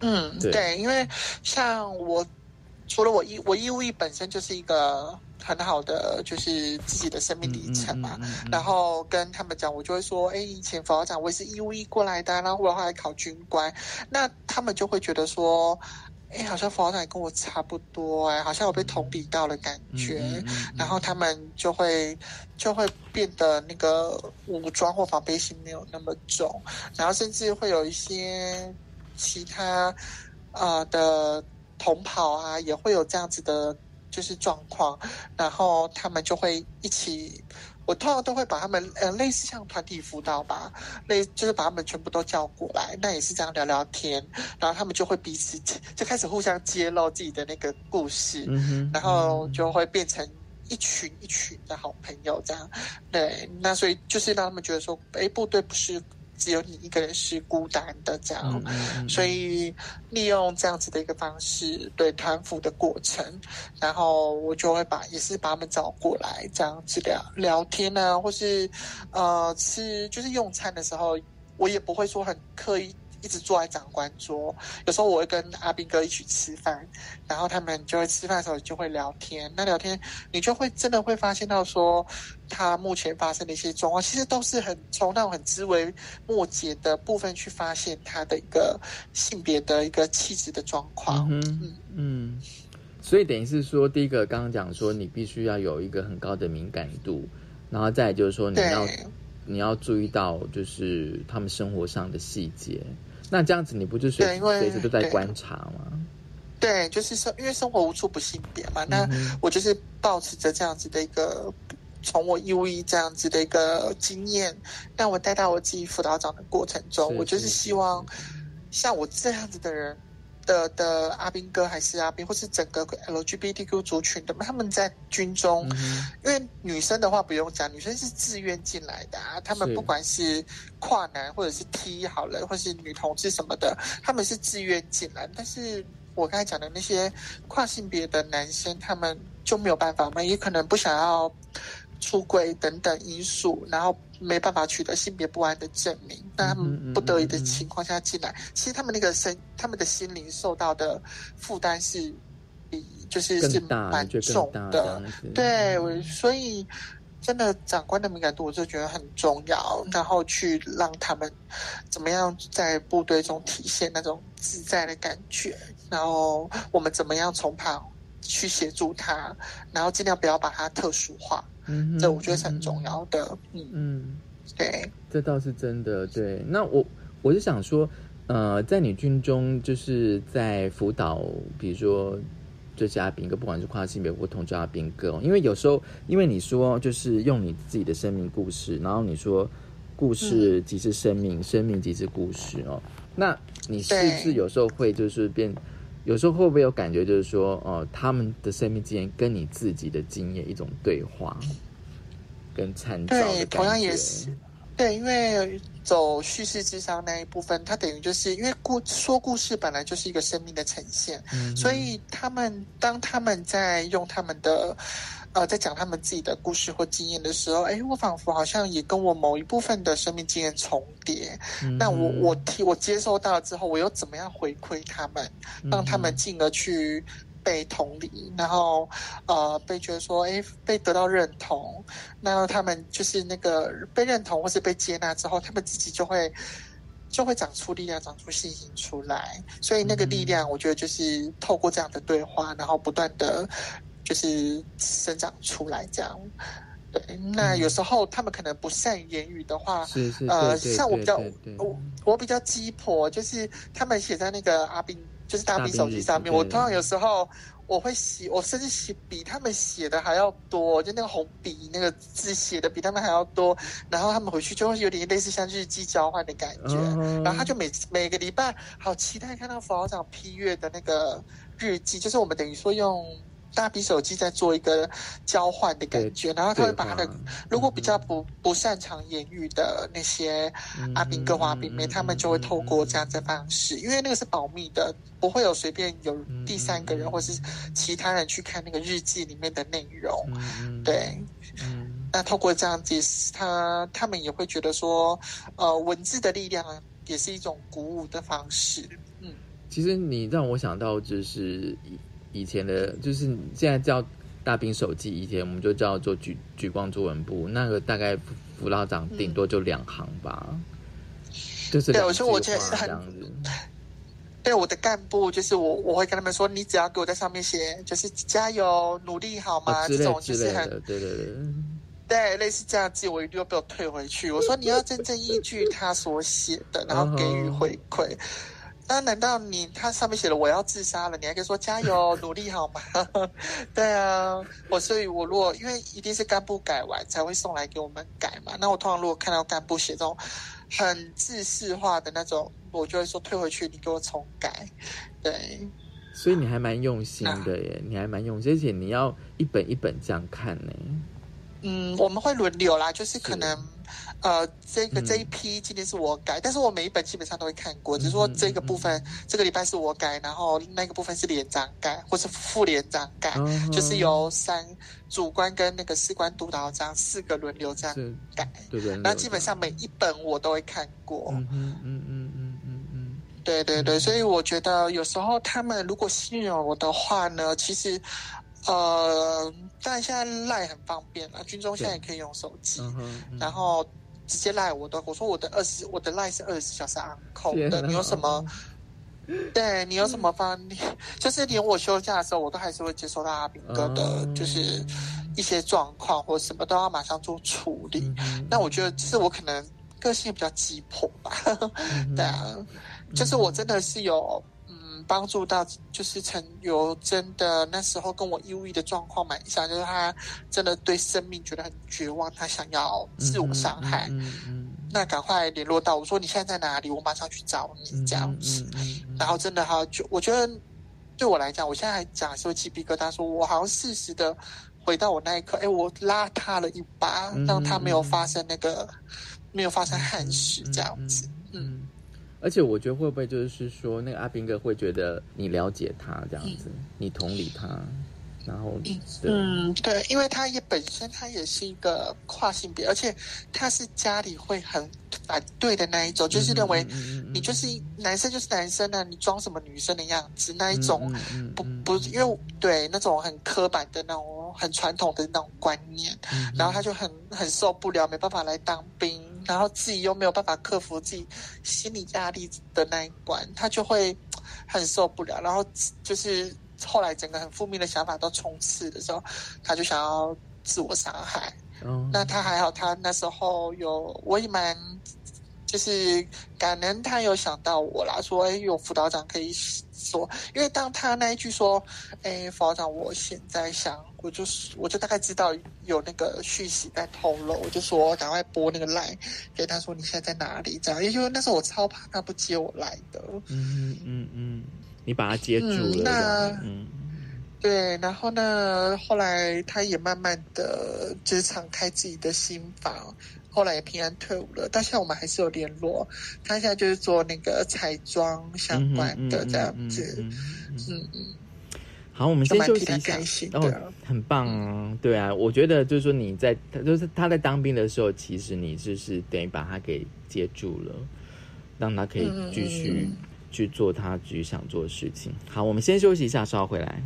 嗯，对对，因为像我，除了我义我义务役本身就是一个很好的，就是自己的生命历程嘛。嗯然后跟他们讲，我就会说，哎，以前副校长我也是义务役过来的啊，然后我后来考军官，那他们就会觉得说。哎，好像副校长也跟我差不多哎，好像我被同比到的感觉，嗯然后他们就会就会变得那个武装或防备心没有那么重，然后甚至会有一些其他呃的同跑啊，也会有这样子的，就是状况，然后他们就会一起。我通常都会把他们呃类似像团体辅导吧，类就是把他们全部都叫过来，那也是这样聊聊天，然后他们就会彼此就开始互相揭露自己的那个故事，嗯，然后就会变成一群一群的好朋友这样。对，那所以就是让他们觉得说，哎，部队不是只有你一个人是孤单的这样。嗯所以利用这样子的一个方式，对团服的过程，然后我就会把也是把他们找过来，这样子聊聊天啊，或是呃吃就是用餐的时候，我也不会说很刻意。一直坐在长官桌，有时候我会跟阿斌哥一起吃饭，然后他们就会吃饭的时候就会聊天。那聊天，你就会真的会发现到说，他目前发生的一些状况，其实都是很从那种很枝微末节的部分去发现他的一个性别的一个气质的状况。嗯哼嗯，所以等于是说，第一个刚刚讲说，你必须要有一个很高的敏感度，然后再就是说，你要你要注意到就是他们生活上的细节。那这样子，你不就随时都在观察吗？对，就是生，因为生活无处不性别嘛，那我就是保持着这样子的一个，从我义务役这样子的一个经验，让我带到我自己辅导长的过程中，我就是希望像我这样子的人。的的阿兵哥还是阿兵，或是整个 LGBTQ 族群的，他们在军中，因为女生的话不用讲，女生是自愿进来的啊。他们不管是跨男或者是 T 好了，或是女同志什么的，他们是自愿进来。但是我刚才讲的那些跨性别的男生，他们就没有办法嘛，也可能不想要出轨等等因素，然后。没办法取得性别不安的证明，那他们不得已的情况下进来，其实他们那个身，他们的心灵受到的负担是比就是是蛮重的。对，所以真的长官的敏感度，我就觉得很重要，然后去让他们怎么样在部队中体现那种自在的感觉，然后我们怎么样从旁去协助他，然后尽量不要把他特殊化。嗯，这我觉得是很重要的。嗯嗯，对，这倒是真的。对，那我我就想说，呃，在你军中，就是在辅导，比如说这些阿兵哥，不管是跨性别或同志阿兵哥，因为有时候，因为你说就是用你自己的生命故事，然后你说故事即是生命，生命即是故事哦，那你是不是有时候会就是变？有时候会不会有感觉，就是说，哦，他们的生命经验跟你自己的经验一种对话，跟参照对，同样也是对，因为走叙事智商那一部分，它等于就是因为故说故事本来就是一个生命的呈现，所以他们当他们在用他们的。呃，在讲他们自己的故事或经验的时候，哎，我仿佛好像也跟我某一部分的生命经验重叠。那我我听我接收到了之后，我又怎么样回馈他们，让他们进而去被同理，然后呃被觉得说，哎，被得到认同，那他们就是那个被认同或是被接纳之后，他们自己就会就会长出力量，长出信心出来。所以那个力量，我觉得就是透过这样的对话，然后不断的。就是生长出来这样，对。那有时候他们可能不善于言语的话，是是呃，像我比较我我比较鸡婆，就是他们写在那个阿斌，就是大兵手机上面。我通常有时候我会写，我甚至写比他们写的还要多，就那个红笔那个字写的比他们还要多。然后他们回去就会有点类似像日记交换的感觉。然后他就每每个礼拜好期待看到副校长批阅的那个日记，就是我们等于说用。大笔手机在做一个交换的感觉，然后他会把他的如果比较不不擅长言语的那些阿兵哥、华兵妹，他们就会透过这样的方式，因为那个是保密的，不会有随便有第三个人或是其他人去看那个日记里面的内容。对，那透过这样子，他他们也会觉得说，呃，文字的力量也是一种鼓舞的方式。嗯，其实你让我想到就是。以前的，就是现在叫大兵手记，以前我们就叫做举举光作文部，那个大概辅导长顶多就两行吧，就是对，我说我觉得很。对我的干部，就是我我会跟他们说，你只要给我在上面写，就是加油努力好吗？这种就是很对对对，对类似这样子，我一定要被我退回去。我说你要真正依据他所写的，然后给予回馈。那难道你他上面写了我要自杀了，你还可以说加油 努力好吗？对啊，我所以，我如果因为一定是干部改完才会送来给我们改嘛，那我通常如果看到干部写这种很自式化的那种，我就会说退回去，你给我重改。对，所以你还蛮用心的耶，你还蛮用心，而且你要一本一本这样看呢。嗯，我们会轮流啦，就是可能。呃，这个这一批今天是我改，但是我每一本基本上都会看过，只是说这个部分这个礼拜是我改，然后那个部分是连长改或是副连长改，就是由三主官跟那个士官督导这样四个轮流这样改，对对。那基本上每一本我都会看过，嗯嗯嗯嗯嗯嗯，对对对，所以我觉得有时候他们如果信任我的话呢，其实呃，但现在赖很方便了，军中现在也可以用手机，然后。直接赖我的，我说我的二十，我的赖是二十四小时安扣的。你有什么？对你有什么方？就是连我休假的时候，我都还是会接收到阿炳哥的，就是一些状况或什么都要马上做处理。那我觉得是我可能个性比较急迫吧。对啊，就是我真的是有嗯帮助到，就是陈友真的那时候跟我一五一的状况蛮像，就是他真的对生命觉得很绝望，他想要自我伤害。嗯嗯那赶快联络到我说你现在在哪里，我马上去找你这样子。然后真的哈就我觉得对我来讲，我现在还讲说鸡皮疙瘩，说我好像适时的回到我那一刻，哎，我拉他了一把，让他没有发生那个没有发生憾事这样子。嗯，而且我觉得会不会就是说，那个阿兵哥会觉得你了解他这样子，你同理他，然后嗯，对，因为他也本身他也是一个跨性别，而且他是家里会很反对的那一种，就是认为你就是男生就是男生啊，你装什么女生的样子那一种，不不，因为对那种很刻板的那种很传统的那种观念，然后他就很很受不了，没办法来当兵，然后自己又没有办法克服自己心理压力的那一关，他就会很受不了，然后就是。后来整个很负面的想法都冲刺的时候，他就想要自我伤害。哦，那他还好，他那时候有，我也蛮就是感恩他有想到我啦，说哎有辅导长可以说，因为当他那一句说，哎辅导长，我现在想，我就是我就大概知道有那个讯息在透露，我就说赶快拨那个赖给他说你现在在哪里这样，因为那时候我超怕他不接我来的。嗯嗯嗯。你把他接住了，那嗯，对，然后呢，后来他也慢慢的就是敞开自己的心房，后来也平安退伍了。到现在我们还是有联络，他现在就是做那个彩妆相关的这样子，嗯嗯。好，我们先休息一下。哦，很棒啊，对啊，我觉得就是说你在，就是他在当兵的时候，其实你就是等于把他给接住了，让他可以继续。去做他自己想做的事情。好，我们先休息一下，稍后回来。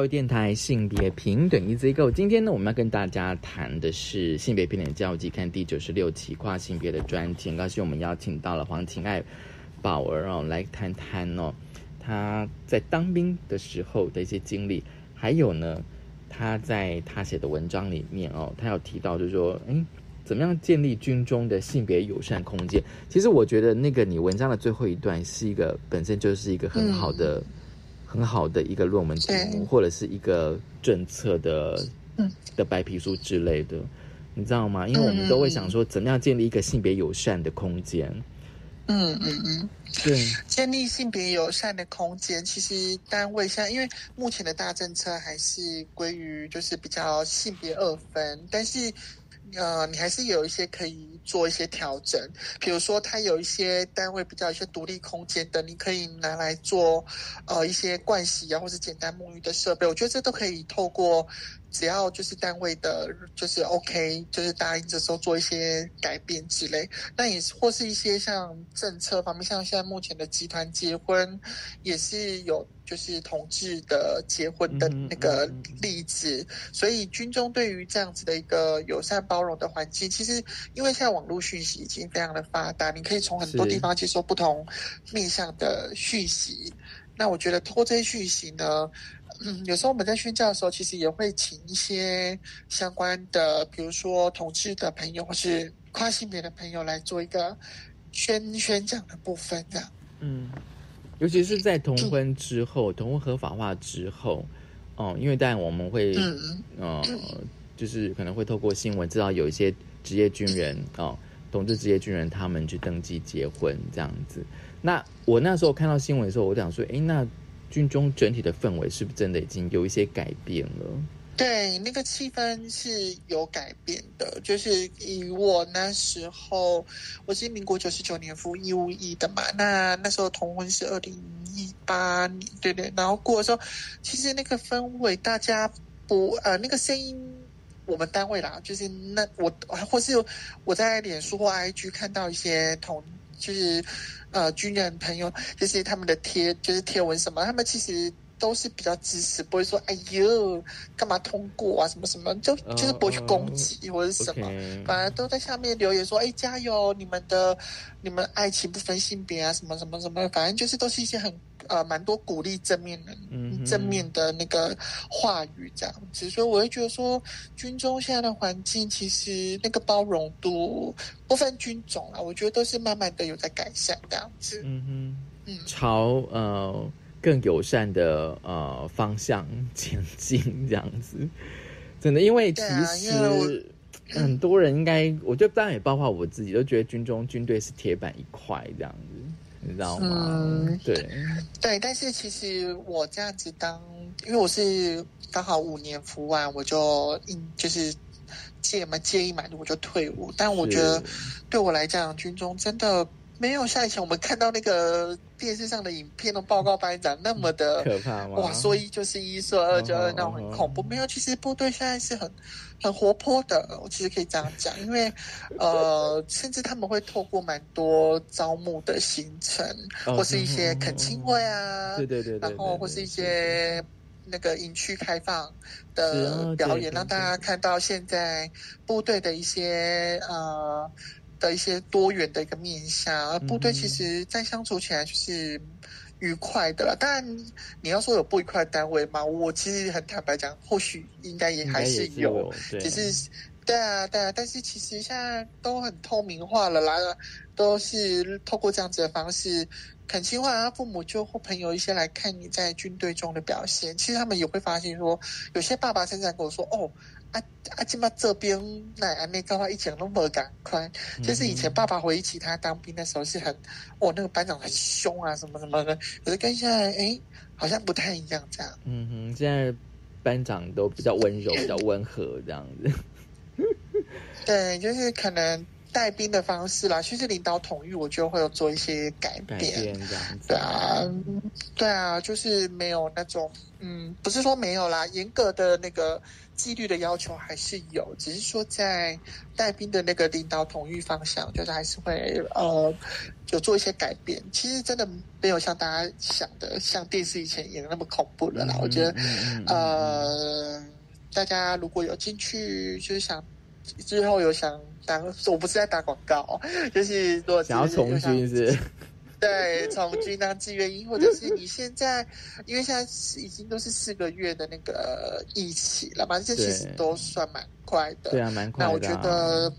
教育电台性别平等一 Z Go，今天呢，我们要跟大家谈的是性别平等教育季刊第九十六期跨性别的专题。很高兴我们邀请到了黄晴爱宝儿哦，来谈谈哦，他在当兵的时候的一些经历，还有呢，他在他写的文章里面哦，他有提到就是说，哎，怎么样建立军中的性别友善空间？其实我觉得那个你文章的最后一段是一个本身就是一个很好的。很好的一个论文题目，或者是一个政策的的白皮书之类的，你知道吗？因为我们都会想说，怎么样建立一个性别友善的空间？嗯嗯嗯，对，建立性别友善的空间，其实单位像，因为目前的大政策还是归于就是比较性别二分，但是。呃，你还是有一些可以做一些调整，比如说它有一些单位比较一些独立空间的，你可以拿来做呃一些盥洗啊，或者简单沐浴的设备，我觉得这都可以透过。只要就是单位的，就是 OK，就是答应这时候做一些改变之类，那也或是一些像政策方面，像现在目前的集团结婚，也是有就是同志的结婚的那个例子，所以军中对于这样子的一个友善包容的环境，其实因为现在网络讯息已经非常的发达，你可以从很多地方接收不同面向的讯息，那我觉得通过这些讯息呢。嗯，有时候我们在宣教的时候，其实也会请一些相关的，比如说同志的朋友或是跨性别的朋友来做一个宣宣讲的部分，这样。嗯，尤其是在同婚之后，同婚合法化之后，哦，因为当然我们会，嗯呃，就是可能会透过新闻知道有一些职业军人哦，同志职业军人他们去登记结婚这样子。那我那时候看到新闻的时候，我想说，哎，那。军中整体的氛围是不是真的已经有一些改变了？对，那个气氛是有改变的。就是以我那时候，我是民国九十九年服义务役的嘛，那那时候同婚是二零一八年，对对。然后过的时候，其实那个氛围，大家不呃，那个声音，我们单位啦，就是那我或是我在脸书或 IG 看到一些同。就是呃军人朋友，就是他们的贴就是贴文什么，他们其实。都是比较支持，不会说“哎呦，干嘛通过啊？什么什么”，就就是不会去攻击或者什么，反而都在下面留言说：“哎，加油！你们的你们爱情不分性别啊，什么什么什么，反正就是都是一些很呃蛮多鼓励正面的、正面的那个话语这样子。所以我会觉得说，军中现在的环境其实那个包容度不分军种啊，我觉得都是慢慢的有在改善这样子。嗯哼，嗯，朝呃。更友善的呃方向前进，这样子，真的，因为其实 很多人应该，我觉得当然也包括我自己，都觉得军中军队是铁板一块这样子，你知道吗？对对，但是其实我这样子当，因为我是刚好五年服完，我就就是届嘛届一满我就退伍，但我觉得对我来讲，军中真的。没有像以前我们看到那个电视上的影片的报告班长那么的可怕吗？哇，说一就是一，说二就二，那种很恐怖。没有，其实部队现在是很很活泼的。我其实可以这样讲，因为呃，甚至他们会透过蛮多招募的行程，或是一些恳亲会啊，对对对，然后或是一些那个营区开放的表演，让大家看到现在部队的一些呃。的一些多元的一个面向，而部队其实在相处起来就是愉快的。当然，你要说有不愉快的单位吗？我其实很坦白讲，或许应该也还是有，只是对啊，对啊。但是其实现在都很透明化了，来了都是透过这样子的方式，恳亲啊，父母就或朋友一些来看你在军队中的表现。其实他们也会发现说，有些爸爸现在跟我说，哦。啊啊！今嘛这边那安内高话一讲都没赶快，就是以前爸爸回忆起他当兵的时候是很，哦，那个班长很凶啊，什么什么的。可是跟现在哎，好像不太一样这样。嗯哼，现在班长都比较温柔，比较温和这样子。对，就是可能带兵的方式啦，其实领导统一，我觉得会有做一些改变。这样子。对啊，对啊，就是没有那种，嗯，不是说没有啦，严格的那个。纪律的要求还是有，只是说在带兵的那个领导统御方向，就是还是会呃有做一些改变。其实真的没有像大家想的，像电视以前演的那么恐怖了啦。我觉得呃，大家如果有进去，就是想之后有想当，我不是在打广告，就是如果想要从军是。对，从军当志愿役，或者是你现在，因为现在是已经都是四个月的那个疫情了嘛，这其实都算蛮快的。对啊，蛮快的。那我觉得，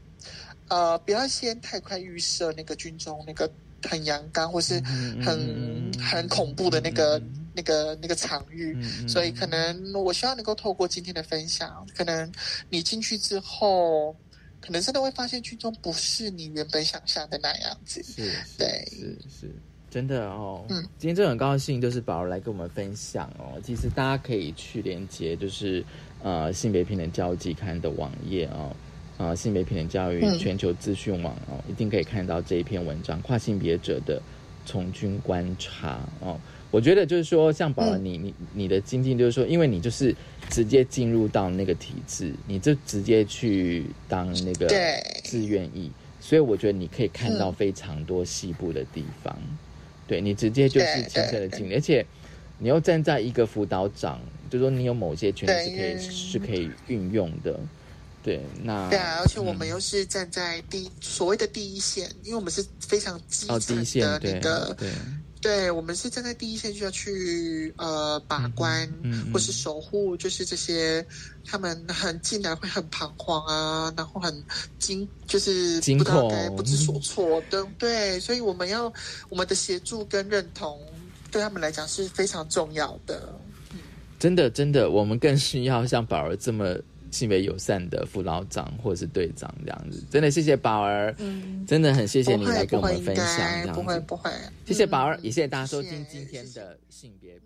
呃，不要先太快预设那个军中那个很阳刚或是很很恐怖的那个那个那个场域，所以可能我希望能够透过今天的分享，可能你进去之后。可能真的会发现，剧中不是你原本想象的那样子。是，对，是是，真的哦。嗯，今天真的很高兴，就是宝儿来跟我们分享哦。其实大家可以去连接，就是呃性别平等教育期刊的网页哦，呃性别平等教育全球资讯网哦，一定可以看到这一篇文章《跨性别者的从军观察》哦。我觉得就是说，像宝儿你你你的经历，就是说，因为你就是直接进入到那个体制，你就直接去当那个自愿意，所以我觉得你可以看到非常多西部的地方。对你直接就是亲身的经历，而且你又站在一个辅导长，就说你有某些权利是可以是可以运用的。对，那对啊，而且我们又是站在第所谓的第一线，因为我们是非常基层的那个。对，我们是站在第一线，就要去呃把关，或是守护，就是这些他们很进来会很彷徨啊，然后很惊，就是不知道该不知所措对。对，所以我们要我们的协助跟认同，对他们来讲是非常重要的。真的，真的，我们更需要像宝儿这么。性别友善的副老长或者是队长这样子，真的谢谢宝儿，嗯，真的很谢谢你来跟我们分享，这样子，不会不会，谢谢宝儿，也谢谢大家收听今天的性别。